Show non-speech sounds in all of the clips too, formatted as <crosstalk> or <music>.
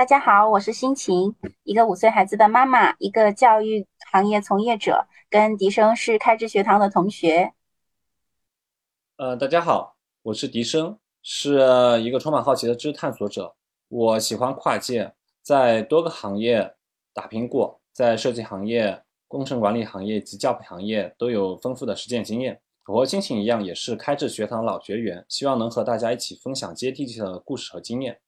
大家好，我是心晴，一个五岁孩子的妈妈，一个教育行业从业者，跟笛声是开智学堂的同学。呃，大家好，我是笛声，是一个充满好奇的知识探索者。我喜欢跨界，在多个行业打拼过，在设计行业、工程管理行业及教培行业都有丰富的实践经验。我和心情一样，也是开智学堂老学员，希望能和大家一起分享接地气的故事和经验。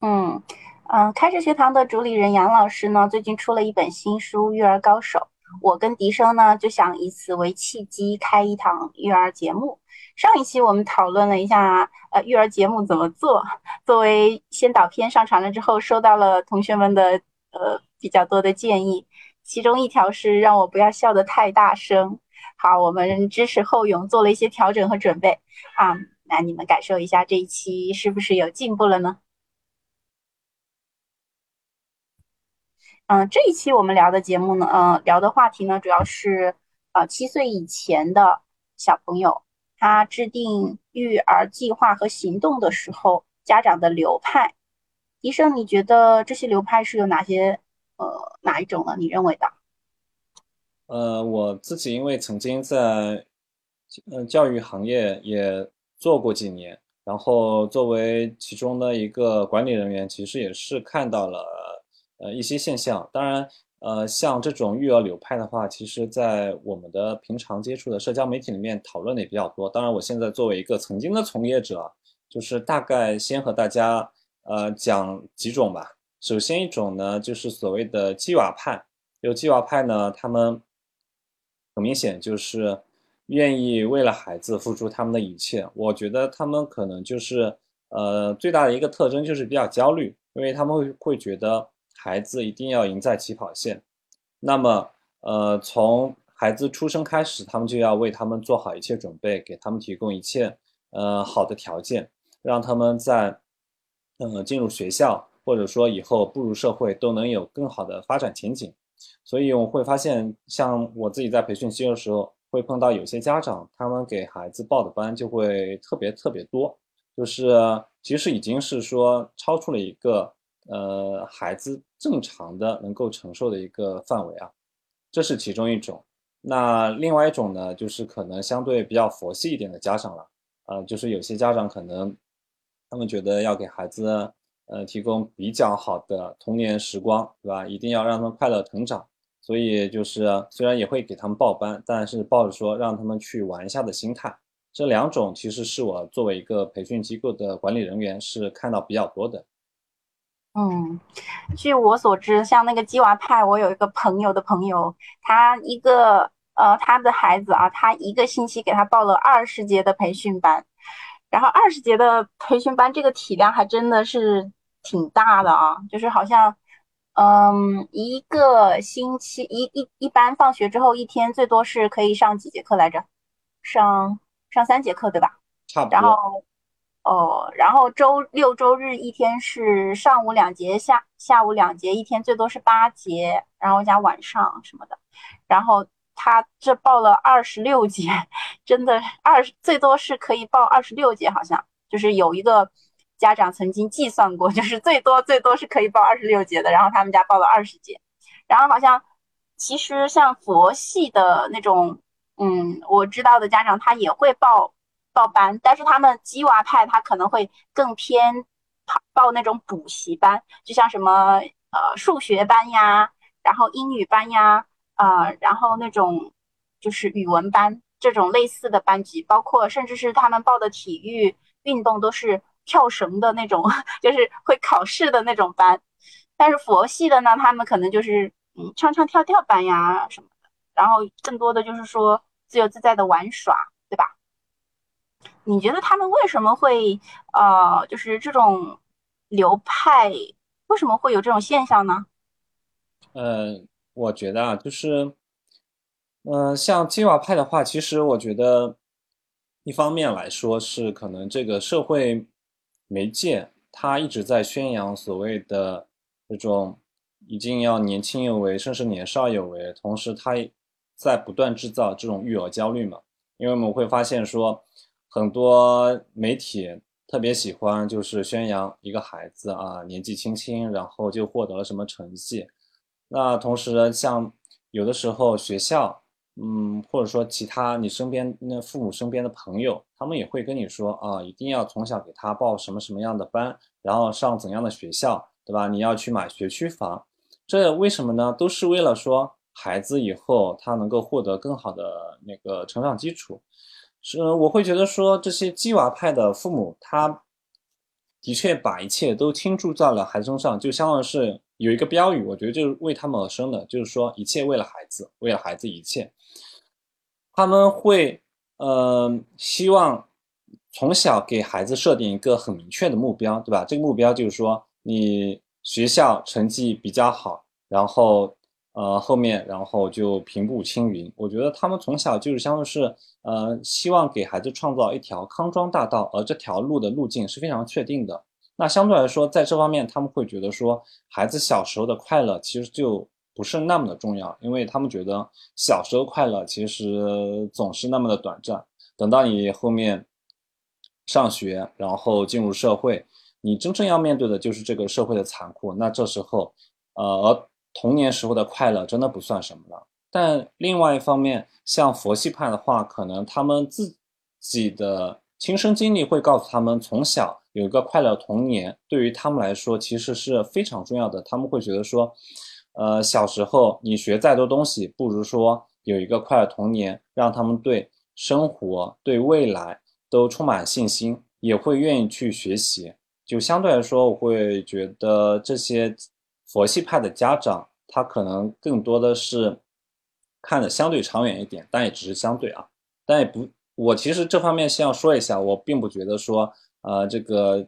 嗯嗯，开智学堂的主理人杨老师呢，最近出了一本新书《育儿高手》。我跟笛声呢，就想以此为契机，开一堂育儿节目。上一期我们讨论了一下，呃，育儿节目怎么做。作为先导片上传了之后，收到了同学们的呃比较多的建议，其中一条是让我不要笑得太大声。好，我们知耻后勇，做了一些调整和准备啊。那你们感受一下这一期是不是有进步了呢？嗯，这一期我们聊的节目呢，嗯，聊的话题呢，主要是呃七岁以前的小朋友，他制定育儿计划和行动的时候，家长的流派。医生，你觉得这些流派是有哪些？呃，哪一种呢？你认为的？呃，我自己因为曾经在嗯教育行业也做过几年，然后作为其中的一个管理人员，其实也是看到了。呃，一些现象，当然，呃，像这种育儿流派的话，其实，在我们的平常接触的社交媒体里面讨论的也比较多。当然，我现在作为一个曾经的从业者，就是大概先和大家呃讲几种吧。首先一种呢，就是所谓的鸡娃派。有鸡娃派呢，他们很明显就是愿意为了孩子付出他们的一切。我觉得他们可能就是呃最大的一个特征就是比较焦虑，因为他们会会觉得。孩子一定要赢在起跑线，那么，呃，从孩子出生开始，他们就要为他们做好一切准备，给他们提供一切，呃，好的条件，让他们在，呃，进入学校或者说以后步入社会都能有更好的发展前景。所以我会发现，像我自己在培训期的时候，会碰到有些家长，他们给孩子报的班就会特别特别多，就是其实已经是说超出了一个。呃，孩子正常的能够承受的一个范围啊，这是其中一种。那另外一种呢，就是可能相对比较佛系一点的家长了。呃，就是有些家长可能他们觉得要给孩子呃提供比较好的童年时光，对吧？一定要让他们快乐成长。所以就是虽然也会给他们报班，但是抱着说让他们去玩一下的心态。这两种其实是我作为一个培训机构的管理人员是看到比较多的。嗯，据我所知，像那个鸡娃派，我有一个朋友的朋友，他一个呃，他的孩子啊，他一个星期给他报了二十节的培训班，然后二十节的培训班，这个体量还真的是挺大的啊，就是好像，嗯，一个星期一一一般放学之后一天最多是可以上几节课来着？上上三节课对吧？差不多。然后。哦，然后周六周日一天是上午两节，下下午两节，一天最多是八节，然后加晚上什么的。然后他这报了二十六节，<laughs> 真的二最多是可以报二十六节，好像就是有一个家长曾经计算过，就是最多最多是可以报二十六节的。然后他们家报了二十节，然后好像其实像佛系的那种，嗯，我知道的家长他也会报。报班，但是他们鸡娃派他可能会更偏报报那种补习班，就像什么呃数学班呀，然后英语班呀，呃，然后那种就是语文班这种类似的班级，包括甚至是他们报的体育运动都是跳绳的那种，<laughs> 就是会考试的那种班。但是佛系的呢，他们可能就是嗯唱唱跳跳班呀什么的，然后更多的就是说自由自在的玩耍，对吧？你觉得他们为什么会呃，就是这种流派为什么会有这种现象呢？呃，我觉得啊，就是，嗯，像基娃派的话，其实我觉得一方面来说是可能这个社会媒介它一直在宣扬所谓的这种一定要年轻有为，甚至年少有为，同时它在不断制造这种育儿焦虑嘛，因为我们会发现说。很多媒体特别喜欢就是宣扬一个孩子啊年纪轻轻，然后就获得了什么成绩。那同时像有的时候学校，嗯，或者说其他你身边那父母身边的朋友，他们也会跟你说啊，一定要从小给他报什么什么样的班，然后上怎样的学校，对吧？你要去买学区房，这为什么呢？都是为了说孩子以后他能够获得更好的那个成长基础。是，我会觉得说这些鸡娃派的父母，他的确把一切都倾注在了孩子身上，就相当于是有一个标语，我觉得就是为他们而生的，就是说一切为了孩子，为了孩子一切。他们会呃希望从小给孩子设定一个很明确的目标，对吧？这个目标就是说你学校成绩比较好，然后。呃，后面然后就平步青云。我觉得他们从小就是相当于是，呃，希望给孩子创造一条康庄大道，而这条路的路径是非常确定的。那相对来说，在这方面他们会觉得说，孩子小时候的快乐其实就不是那么的重要，因为他们觉得小时候快乐其实总是那么的短暂。等到你后面上学，然后进入社会，你真正要面对的就是这个社会的残酷。那这时候，呃，童年时候的快乐真的不算什么了，但另外一方面，像佛系派的话，可能他们自己的亲身经历会告诉他们，从小有一个快乐童年，对于他们来说其实是非常重要的。他们会觉得说，呃，小时候你学再多东西，不如说有一个快乐童年，让他们对生活、对未来都充满信心，也会愿意去学习。就相对来说，我会觉得这些。佛系派的家长，他可能更多的是看的相对长远一点，但也只是相对啊，但也不，我其实这方面先要说一下，我并不觉得说，呃，这个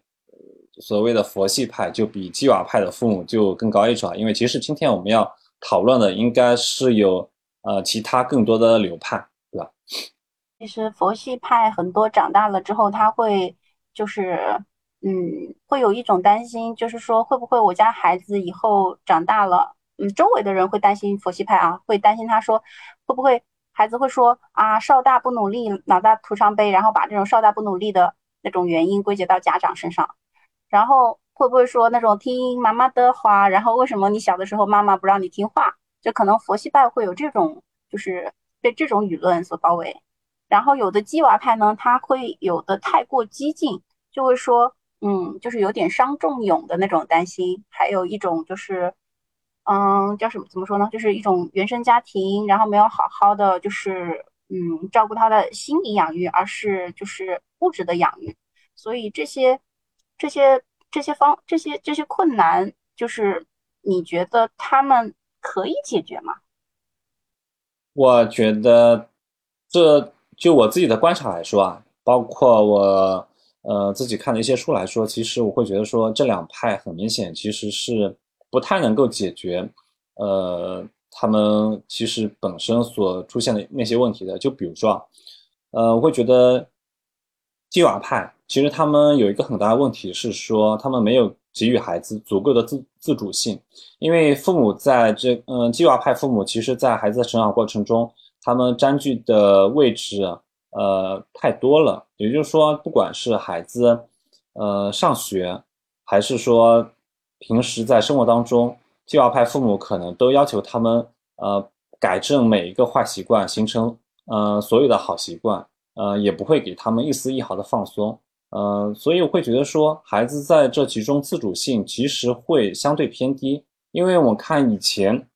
所谓的佛系派就比基瓦派的父母就更高一筹啊，因为其实今天我们要讨论的应该是有呃其他更多的流派，对吧？其实佛系派很多长大了之后，他会就是。嗯，会有一种担心，就是说会不会我家孩子以后长大了，嗯，周围的人会担心佛系派啊，会担心他说会不会孩子会说啊少大不努力，老大徒伤悲，然后把这种少大不努力的那种原因归结到家长身上，然后会不会说那种听妈妈的话，然后为什么你小的时候妈妈不让你听话，就可能佛系派会有这种，就是被这种舆论所包围，然后有的鸡娃派呢，他会有的太过激进，就会说。嗯，就是有点伤仲永的那种担心，还有一种就是，嗯，叫什么？怎么说呢？就是一种原生家庭，然后没有好好的就是，嗯，照顾他的心理养育，而是就是物质的养育。所以这些这些这些方这些这些困难，就是你觉得他们可以解决吗？我觉得，这就我自己的观察来说啊，包括我。呃，自己看的一些书来说，其实我会觉得说这两派很明显其实是不太能够解决，呃，他们其实本身所出现的那些问题的。就比如说，呃，我会觉得基瓦派其实他们有一个很大的问题是说，他们没有给予孩子足够的自自主性，因为父母在这，嗯，基瓦派父母其实在孩子的成长过程中，他们占据的位置。呃，太多了。也就是说，不管是孩子，呃，上学，还是说平时在生活当中，计划派父母可能都要求他们，呃，改正每一个坏习惯，形成呃所有的好习惯，呃，也不会给他们一丝一毫的放松。呃，所以我会觉得说，孩子在这其中自主性其实会相对偏低。因为我看以前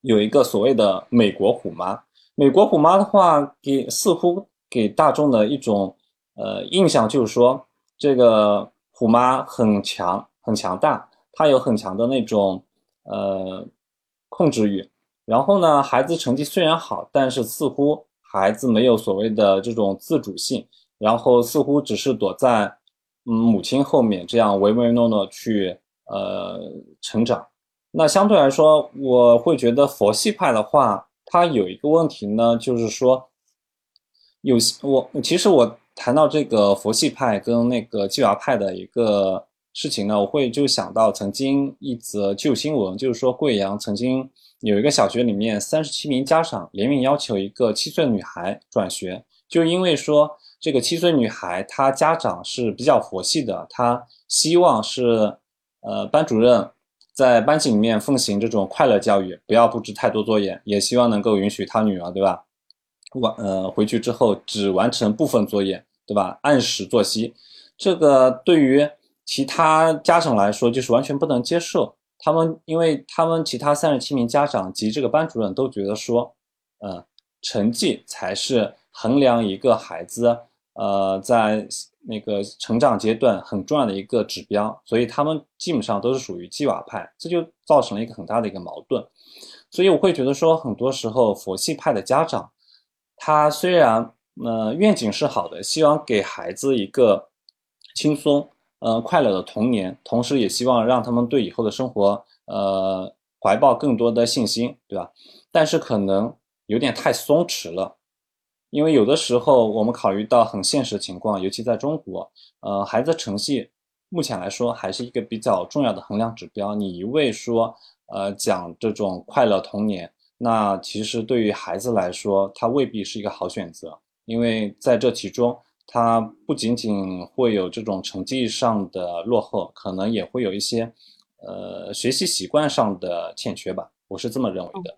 有一个所谓的美国虎妈，美国虎妈的话，给似乎。给大众的一种呃印象就是说，这个虎妈很强很强大，她有很强的那种呃控制欲。然后呢，孩子成绩虽然好，但是似乎孩子没有所谓的这种自主性，然后似乎只是躲在嗯母亲后面这样唯唯诺诺去呃成长。那相对来说，我会觉得佛系派的话，它有一个问题呢，就是说。有我其实我谈到这个佛系派跟那个基娃派的一个事情呢，我会就想到曾经一则旧新闻，就是说贵阳曾经有一个小学里面三十七名家长联名要求一个七岁女孩转学，就因为说这个七岁女孩她家长是比较佛系的，她希望是呃班主任在班级里面奉行这种快乐教育，不要布置太多作业，也希望能够允许她女儿对吧？完呃回去之后只完成部分作业对吧？按时作息，这个对于其他家长来说就是完全不能接受。他们因为他们其他三十七名家长及这个班主任都觉得说，呃，成绩才是衡量一个孩子呃在那个成长阶段很重要的一个指标，所以他们基本上都是属于鸡娃派，这就造成了一个很大的一个矛盾。所以我会觉得说，很多时候佛系派的家长，他虽然呃愿景是好的，希望给孩子一个轻松。呃，快乐的童年，同时也希望让他们对以后的生活，呃，怀抱更多的信心，对吧？但是可能有点太松弛了，因为有的时候我们考虑到很现实情况，尤其在中国，呃，孩子成绩目前来说还是一个比较重要的衡量指标。你一味说，呃，讲这种快乐童年，那其实对于孩子来说，他未必是一个好选择，因为在这其中。他不仅仅会有这种成绩上的落后，可能也会有一些，呃，学习习惯上的欠缺吧。我是这么认为的。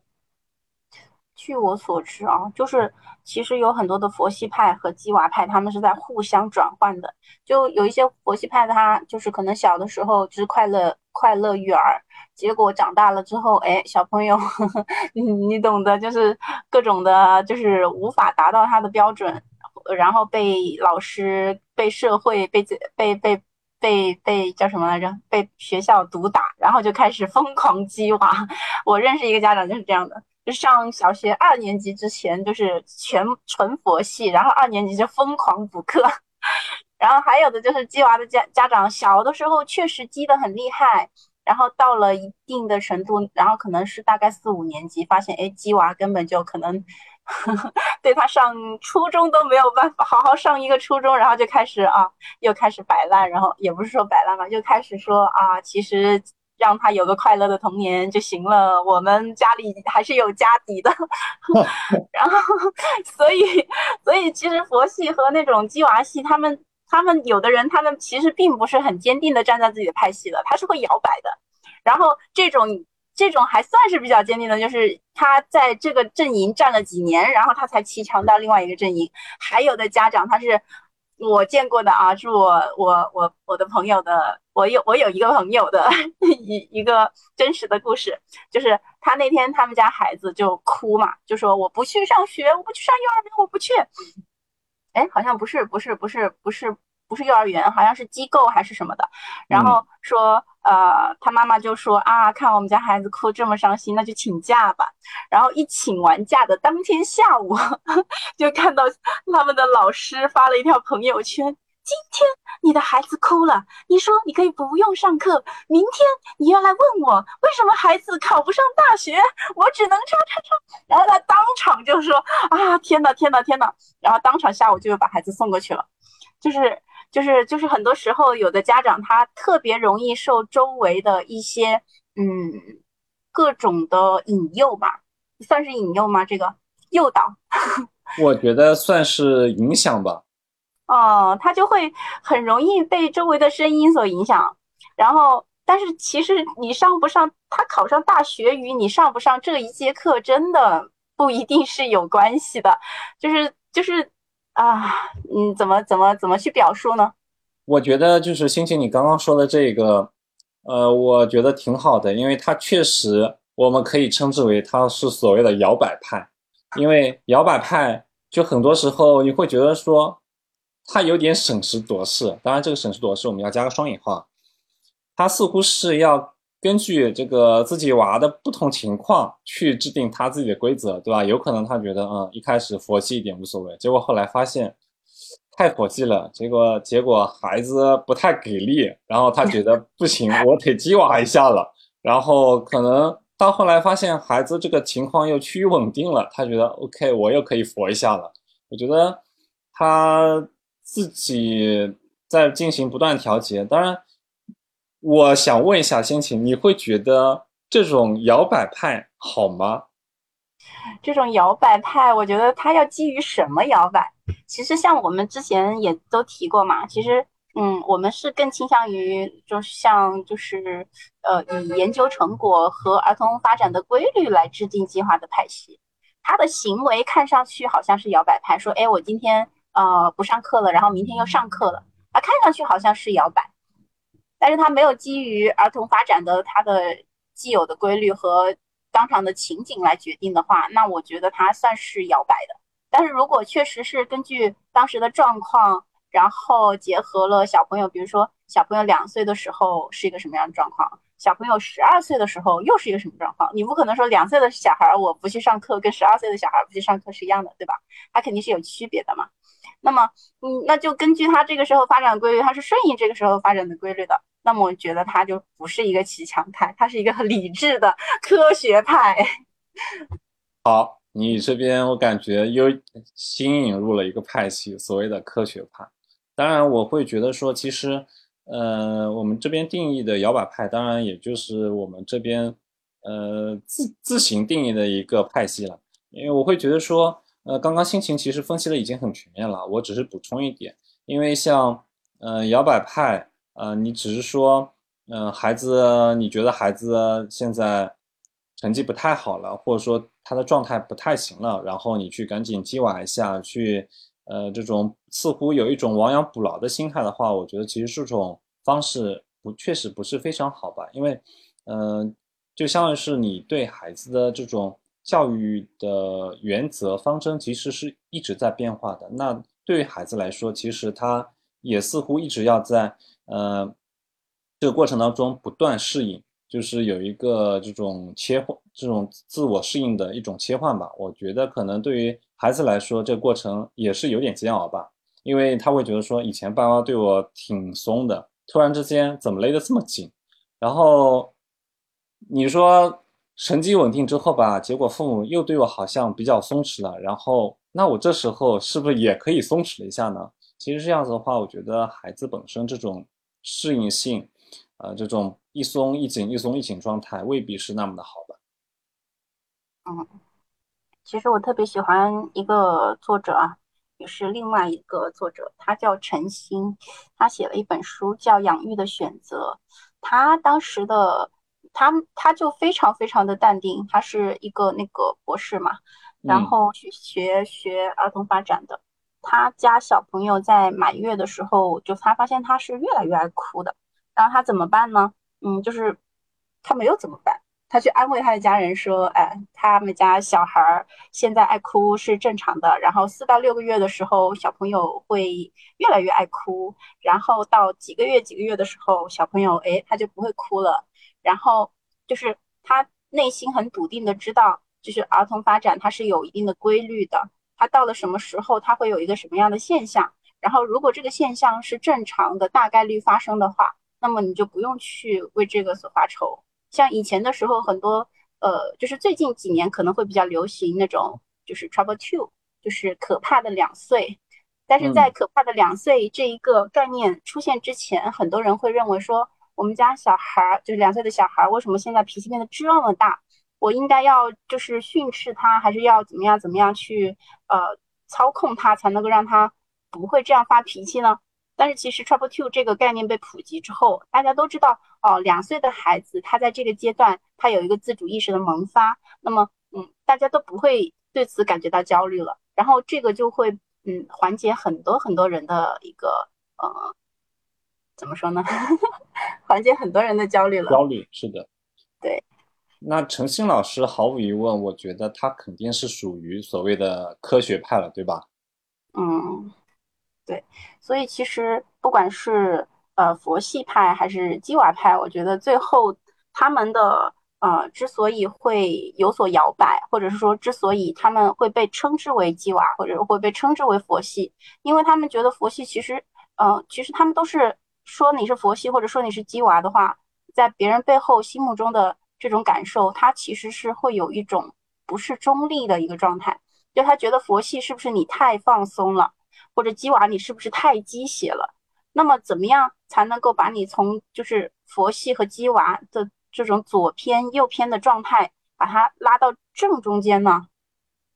据我所知啊，就是其实有很多的佛系派和鸡娃派，他们是在互相转换的。就有一些佛系派，他就是可能小的时候就是快乐快乐育儿，结果长大了之后，哎，小朋友，<laughs> 你你懂得，就是各种的，就是无法达到他的标准。然后被老师、被社会、被被被被被叫什么来着？被学校毒打，然后就开始疯狂鸡娃。我认识一个家长就是这样的，就上小学二年级之前就是全纯佛系，然后二年级就疯狂补课。<laughs> 然后还有的就是鸡娃的家家长，小的时候确实鸡的很厉害，然后到了一定的程度，然后可能是大概四五年级，发现哎鸡娃根本就可能。<laughs> 对他上初中都没有办法好好上一个初中，然后就开始啊，又开始摆烂，然后也不是说摆烂吧，就开始说啊，其实让他有个快乐的童年就行了，我们家里还是有家底的。<laughs> 然后，<laughs> 所以，所以其实佛系和那种鸡娃系，他们，他们有的人，他们其实并不是很坚定的站在自己的派系的，他是会摇摆的。然后这种。这种还算是比较坚定的，就是他在这个阵营站了几年，然后他才骑墙到另外一个阵营。还有的家长，他是我见过的啊，是我我我我的朋友的，我有我有一个朋友的 <laughs> 一一个真实的故事，就是他那天他们家孩子就哭嘛，就说我不去上学，我不去上幼儿园，我不去。哎，好像不是不是不是不是不是幼儿园，好像是机构还是什么的，然后说。呃，他妈妈就说啊，看我们家孩子哭这么伤心，那就请假吧。然后一请完假的当天下午，<laughs> 就看到他们的老师发了一条朋友圈：今天你的孩子哭了，你说你可以不用上课，明天你要来问我为什么孩子考不上大学，我只能叉叉叉。然后他当场就说啊，天呐天呐天呐！然后当场下午就把孩子送过去了，就是。就是就是很多时候，有的家长他特别容易受周围的一些嗯各种的引诱吧，算是引诱吗？这个诱导，<laughs> 我觉得算是影响吧。哦，他就会很容易被周围的声音所影响。然后，但是其实你上不上，他考上大学与你上不上这一节课，真的不一定是有关系的。就是就是。啊，嗯，怎么怎么怎么去表述呢？我觉得就是星星，你刚刚说的这个，呃，我觉得挺好的，因为他确实我们可以称之为他是所谓的摇摆派，因为摇摆派就很多时候你会觉得说，他有点审时度势，当然这个审时度势我们要加个双引号，他似乎是要。根据这个自己娃的不同情况去制定他自己的规则，对吧？有可能他觉得，嗯，一开始佛系一点无所谓，结果后来发现太佛系了，结果结果孩子不太给力，然后他觉得不行，我得激娃一下了。然后可能到后来发现孩子这个情况又趋于稳定了，他觉得 OK，我又可以佛一下了。我觉得他自己在进行不断调节，当然。我想问一下，心情，你会觉得这种摇摆派好吗？这种摇摆派，我觉得它要基于什么摇摆？其实像我们之前也都提过嘛，其实嗯，我们是更倾向于就是像就是呃以研究成果和儿童发展的规律来制定计划的派系。他的行为看上去好像是摇摆派，说哎我今天呃不上课了，然后明天又上课了，啊看上去好像是摇摆，但是他没有基于儿童发展的他的既有的规律和当场的情景来决定的话，那我觉得他算是摇摆的。但是如果确实是根据当时的状况，然后结合了小朋友，比如说小朋友两岁的时候是一个什么样的状况，小朋友十二岁的时候又是一个什么状况，你不可能说两岁的小孩我不去上课，跟十二岁的小孩不去上课是一样的，对吧？他肯定是有区别的嘛。那么，嗯，那就根据他这个时候发展规律，他是顺应这个时候发展的规律的，那么我觉得他就不是一个骑墙派，他是一个很理智的科学派。<laughs> 好。你这边我感觉又新引入了一个派系，所谓的科学派。当然，我会觉得说，其实，呃，我们这边定义的摇摆派，当然也就是我们这边，呃，自自行定义的一个派系了。因为我会觉得说，呃，刚刚心情其实分析的已经很全面了，我只是补充一点，因为像，呃，摇摆派，呃，你只是说，嗯，孩子，你觉得孩子现在成绩不太好了，或者说。他的状态不太行了，然后你去赶紧激娃一下，去，呃，这种似乎有一种亡羊补牢的心态的话，我觉得其实这种方式不确实不是非常好吧，因为，嗯，就相当于是你对孩子的这种教育的原则方针其实是一直在变化的。那对于孩子来说，其实他也似乎一直要在，呃，这个过程当中不断适应。就是有一个这种切换，这种自我适应的一种切换吧。我觉得可能对于孩子来说，这个过程也是有点煎熬吧，因为他会觉得说，以前爸妈对我挺松的，突然之间怎么勒得这么紧？然后你说成绩稳定之后吧，结果父母又对我好像比较松弛了。然后那我这时候是不是也可以松弛了一下呢？其实这样子的话，我觉得孩子本身这种适应性，呃，这种。一松一紧，一松一紧状态未必是那么的好的。嗯，其实我特别喜欢一个作者啊，也是另外一个作者，他叫陈星，他写了一本书叫《养育的选择》。他当时的他他就非常非常的淡定，他是一个那个博士嘛，然后去学学儿童发展的。他家小朋友在满月的时候，就他发现他是越来越爱哭的，然后他怎么办呢？嗯，就是他没有怎么办？他去安慰他的家人说：“哎，他们家小孩现在爱哭是正常的。然后四到六个月的时候，小朋友会越来越爱哭。然后到几个月、几个月的时候，小朋友哎他就不会哭了。然后就是他内心很笃定的知道，就是儿童发展它是有一定的规律的。他到了什么时候，他会有一个什么样的现象？然后如果这个现象是正常的，大概率发生的话。”那么你就不用去为这个所发愁。像以前的时候，很多呃，就是最近几年可能会比较流行那种，就是 trouble two，就是可怕的两岁。但是在可怕的两岁这一个概念出现之前，很多人会认为说，我们家小孩儿就是两岁的小孩儿，为什么现在脾气变得这么大？我应该要就是训斥他，还是要怎么样怎么样去呃操控他，才能够让他不会这样发脾气呢？但是其实 trouble two 这个概念被普及之后，大家都知道哦，两岁的孩子他在这个阶段他有一个自主意识的萌发，那么嗯，大家都不会对此感觉到焦虑了，然后这个就会嗯缓解很多很多人的一个呃怎么说呢？<laughs> 缓解很多人的焦虑了。焦虑是的，对。那陈星老师毫无疑问，我觉得他肯定是属于所谓的科学派了，对吧？嗯。对，所以其实不管是呃佛系派还是基娃派，我觉得最后他们的呃之所以会有所摇摆，或者是说之所以他们会被称之为基娃，或者会被称之为佛系，因为他们觉得佛系其实，呃，其实他们都是说你是佛系或者说你是鸡娃的话，在别人背后心目中的这种感受，他其实是会有一种不是中立的一个状态，就他觉得佛系是不是你太放松了？或者鸡娃，你是不是太鸡血了？那么怎么样才能够把你从就是佛系和鸡娃的这种左偏右偏的状态，把它拉到正中间呢？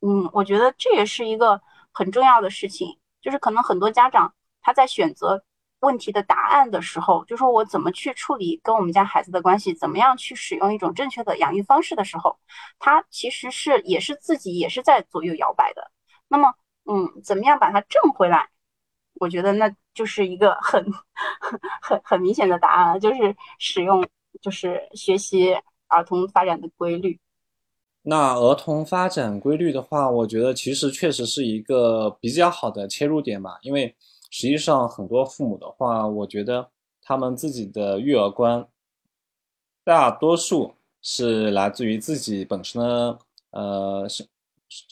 嗯，我觉得这也是一个很重要的事情。就是可能很多家长他在选择问题的答案的时候，就说我怎么去处理跟我们家孩子的关系，怎么样去使用一种正确的养育方式的时候，他其实是也是自己也是在左右摇摆的。那么，嗯，怎么样把它正回来？我觉得那就是一个很很很明显的答案了，就是使用就是学习儿童发展的规律。那儿童发展规律的话，我觉得其实确实是一个比较好的切入点吧，因为实际上很多父母的话，我觉得他们自己的育儿观，大多数是来自于自己本身的呃成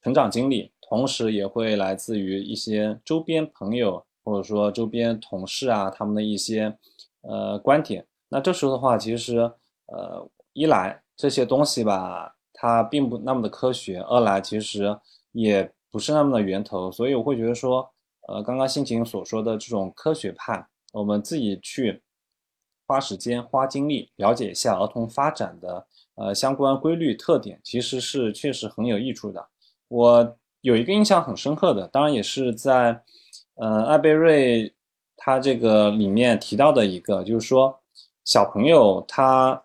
成长经历，同时也会来自于一些周边朋友。或者说周边同事啊，他们的一些呃观点，那这时候的话，其实呃一来这些东西吧，它并不那么的科学；二来其实也不是那么的源头，所以我会觉得说，呃，刚刚心情所说的这种科学派，我们自己去花时间、花精力了解一下儿童发展的呃相关规律特点，其实是确实很有益处的。我有一个印象很深刻的，当然也是在。呃，艾贝瑞他这个里面提到的一个，就是说小朋友他，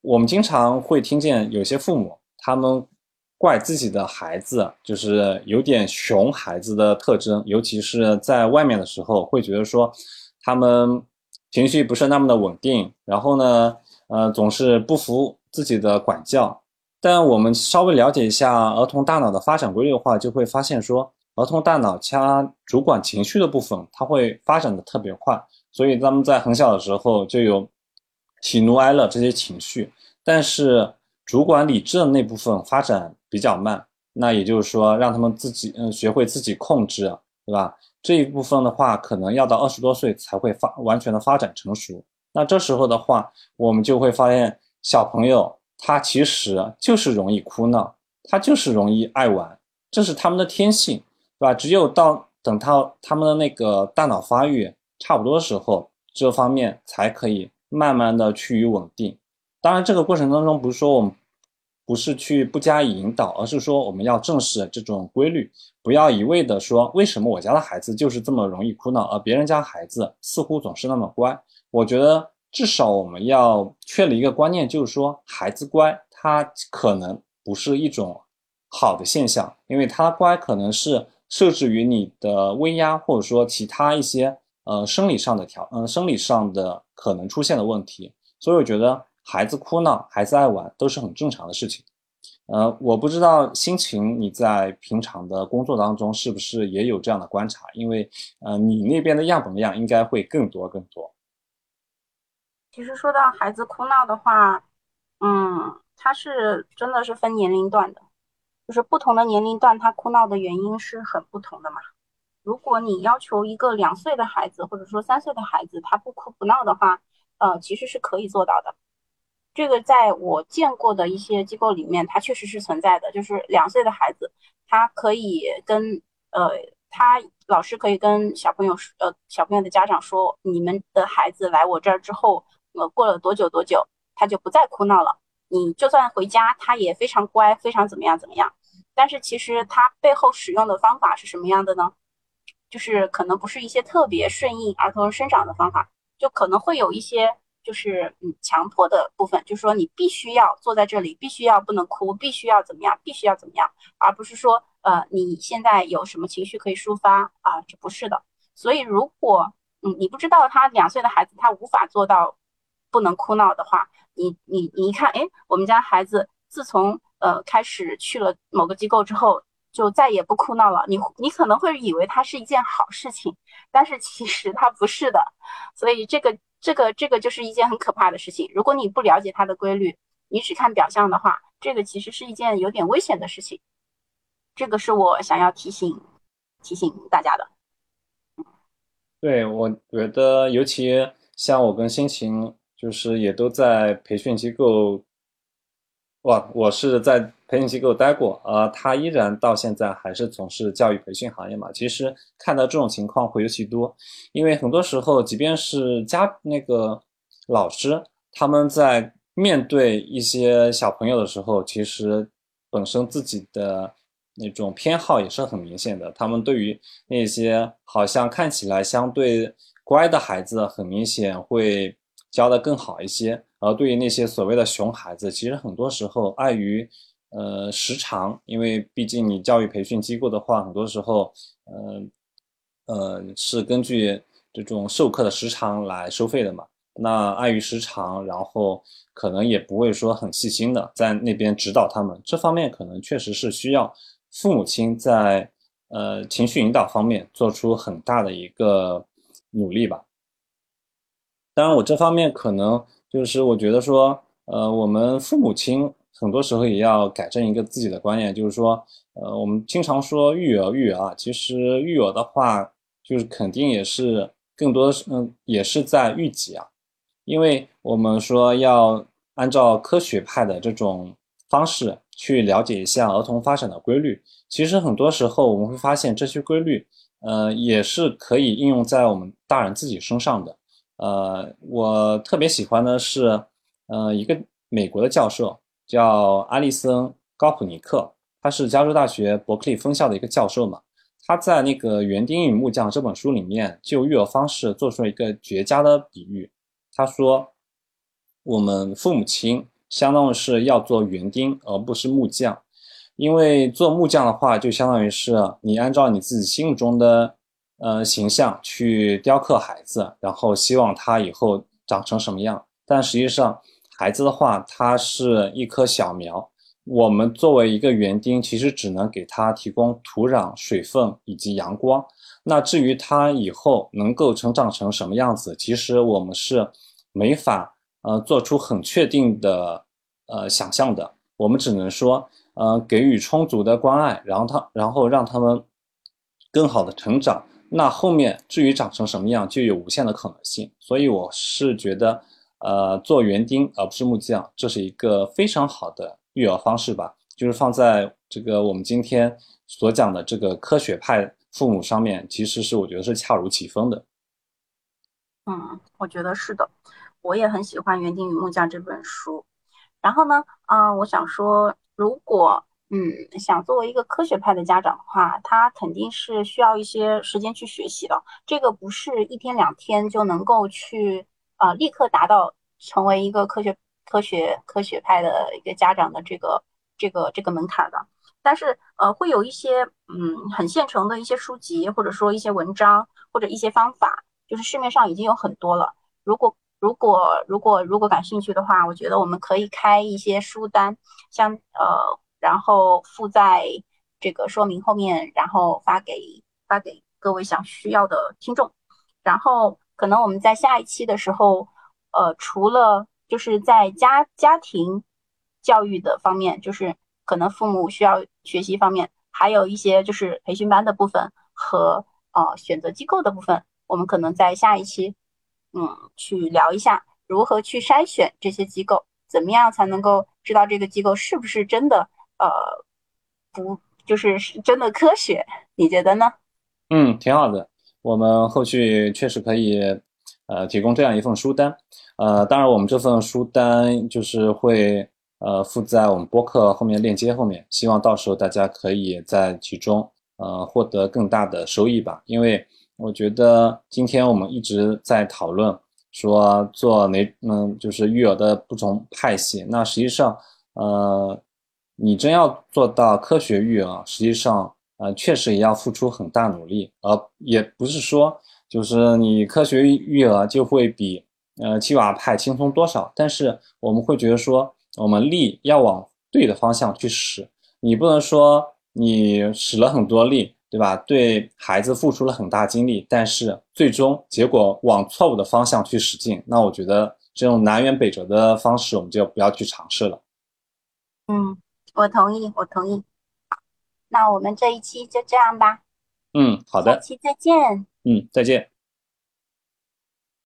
我们经常会听见有些父母他们怪自己的孩子，就是有点熊孩子的特征，尤其是在外面的时候，会觉得说他们情绪不是那么的稳定，然后呢，呃，总是不服自己的管教。但我们稍微了解一下儿童大脑的发展规律的话，就会发现说。儿童大脑它主管情绪的部分，它会发展的特别快，所以他们在很小的时候就有喜怒哀乐这些情绪，但是主管理智的那部分发展比较慢。那也就是说，让他们自己嗯学会自己控制，对吧？这一部分的话，可能要到二十多岁才会发完全的发展成熟。那这时候的话，我们就会发现小朋友他其实就是容易哭闹，他就是容易爱玩，这是他们的天性。对吧？只有到等他他们的那个大脑发育差不多的时候，这方面才可以慢慢的趋于稳定。当然，这个过程当中不是说我们不是去不加以引导，而是说我们要正视这种规律，不要一味的说为什么我家的孩子就是这么容易哭闹，而别人家孩子似乎总是那么乖。我觉得至少我们要确立一个观念，就是说孩子乖，他可能不是一种好的现象，因为他乖可能是。设置于你的威压，或者说其他一些呃生理上的条，嗯，生理上的可能出现的问题，所以我觉得孩子哭闹、孩子爱玩都是很正常的事情。呃，我不知道心情你在平常的工作当中是不是也有这样的观察，因为呃你那边的样本量应该会更多更多。其实说到孩子哭闹的话，嗯，他是真的是分年龄段的。就是不同的年龄段，他哭闹的原因是很不同的嘛。如果你要求一个两岁的孩子，或者说三岁的孩子，他不哭不闹的话，呃，其实是可以做到的。这个在我见过的一些机构里面，它确实是存在的。就是两岁的孩子，他可以跟呃，他老师可以跟小朋友呃，小朋友的家长说，你们的孩子来我这儿之后，呃，过了多久多久，他就不再哭闹了。你就算回家，他也非常乖，非常怎么样怎么样。但是其实他背后使用的方法是什么样的呢？就是可能不是一些特别顺应儿童生长的方法，就可能会有一些就是嗯强迫的部分，就是说你必须要坐在这里，必须要不能哭，必须要怎么样，必须要怎么样，而不是说呃你现在有什么情绪可以抒发啊，这不是的。所以如果嗯你不知道他两岁的孩子他无法做到不能哭闹的话，你你你一看，哎，我们家孩子自从呃，开始去了某个机构之后，就再也不哭闹了。你你可能会以为它是一件好事情，但是其实它不是的。所以这个这个这个就是一件很可怕的事情。如果你不了解它的规律，你只看表象的话，这个其实是一件有点危险的事情。这个是我想要提醒提醒大家的。对，我觉得尤其像我跟心情，就是也都在培训机构。哇，我是在培训机构待过，呃，他依然到现在还是从事教育培训行业嘛。其实看到这种情况会尤其多，因为很多时候，即便是家那个老师，他们在面对一些小朋友的时候，其实本身自己的那种偏好也是很明显的。他们对于那些好像看起来相对乖的孩子，很明显会教的更好一些。而对于那些所谓的熊孩子，其实很多时候碍于呃时长，因为毕竟你教育培训机构的话，很多时候，呃呃是根据这种授课的时长来收费的嘛。那碍于时长，然后可能也不会说很细心的在那边指导他们，这方面可能确实是需要父母亲在呃情绪引导方面做出很大的一个努力吧。当然，我这方面可能就是我觉得说，呃，我们父母亲很多时候也要改正一个自己的观念，就是说，呃，我们经常说育儿育儿啊，其实育儿的话，就是肯定也是更多的是嗯，也是在育己啊。因为我们说要按照科学派的这种方式去了解一下儿童发展的规律，其实很多时候我们会发现这些规律，呃，也是可以应用在我们大人自己身上的。呃，我特别喜欢的是，呃，一个美国的教授叫阿利森·高普尼克，他是加州大学伯克利分校的一个教授嘛。他在那个《园丁与木匠》这本书里面，就育儿方式做出了一个绝佳的比喻。他说：“我们父母亲相当于是要做园丁，而不是木匠，因为做木匠的话，就相当于是你按照你自己心目中的呃形象去雕刻孩子，然后希望他以后长成什么样。但实际上，孩子的话，他是一棵小苗，我们作为一个园丁，其实只能给他提供土壤、水分以及阳光。那至于他以后能够成长成什么样子，其实我们是。”没法呃做出很确定的呃想象的，我们只能说呃给予充足的关爱，然后他然后让他们更好的成长。那后面至于长成什么样，就有无限的可能性。所以我是觉得呃做园丁而不是木匠，这是一个非常好的育儿方式吧。就是放在这个我们今天所讲的这个科学派父母上面，其实是我觉得是恰如其分的。嗯，我觉得是的，我也很喜欢《园丁与木匠》这本书。然后呢，嗯，我想说，如果嗯想作为一个科学派的家长的话，他肯定是需要一些时间去学习的。这个不是一天两天就能够去啊立刻达到成为一个科学科学科学派的一个家长的这个这个这个门槛的。但是呃，会有一些嗯很现成的一些书籍，或者说一些文章，或者一些方法。就是市面上已经有很多了。如果如果如果如果感兴趣的话，我觉得我们可以开一些书单，像呃，然后附在这个说明后面，然后发给发给各位想需要的听众。然后可能我们在下一期的时候，呃，除了就是在家家庭教育的方面，就是可能父母需要学习方面，还有一些就是培训班的部分和呃选择机构的部分。我们可能在下一期，嗯，去聊一下如何去筛选这些机构，怎么样才能够知道这个机构是不是真的，呃，不，就是是真的科学？你觉得呢？嗯，挺好的。我们后续确实可以，呃，提供这样一份书单。呃，当然，我们这份书单就是会，呃，附在我们播客后面链接后面，希望到时候大家可以在其中，呃，获得更大的收益吧，因为。我觉得今天我们一直在讨论说做哪嗯就是育儿的不同派系，那实际上呃你真要做到科学育儿，实际上呃确实也要付出很大努力，而也不是说就是你科学育儿就会比呃七娃派轻松多少，但是我们会觉得说我们力要往对的方向去使，你不能说你使了很多力。对吧？对孩子付出了很大精力，但是最终结果往错误的方向去使劲，那我觉得这种南辕北辙的方式，我们就不要去尝试了。嗯，我同意，我同意。好，那我们这一期就这样吧。嗯，好的。下期再见。嗯，再见。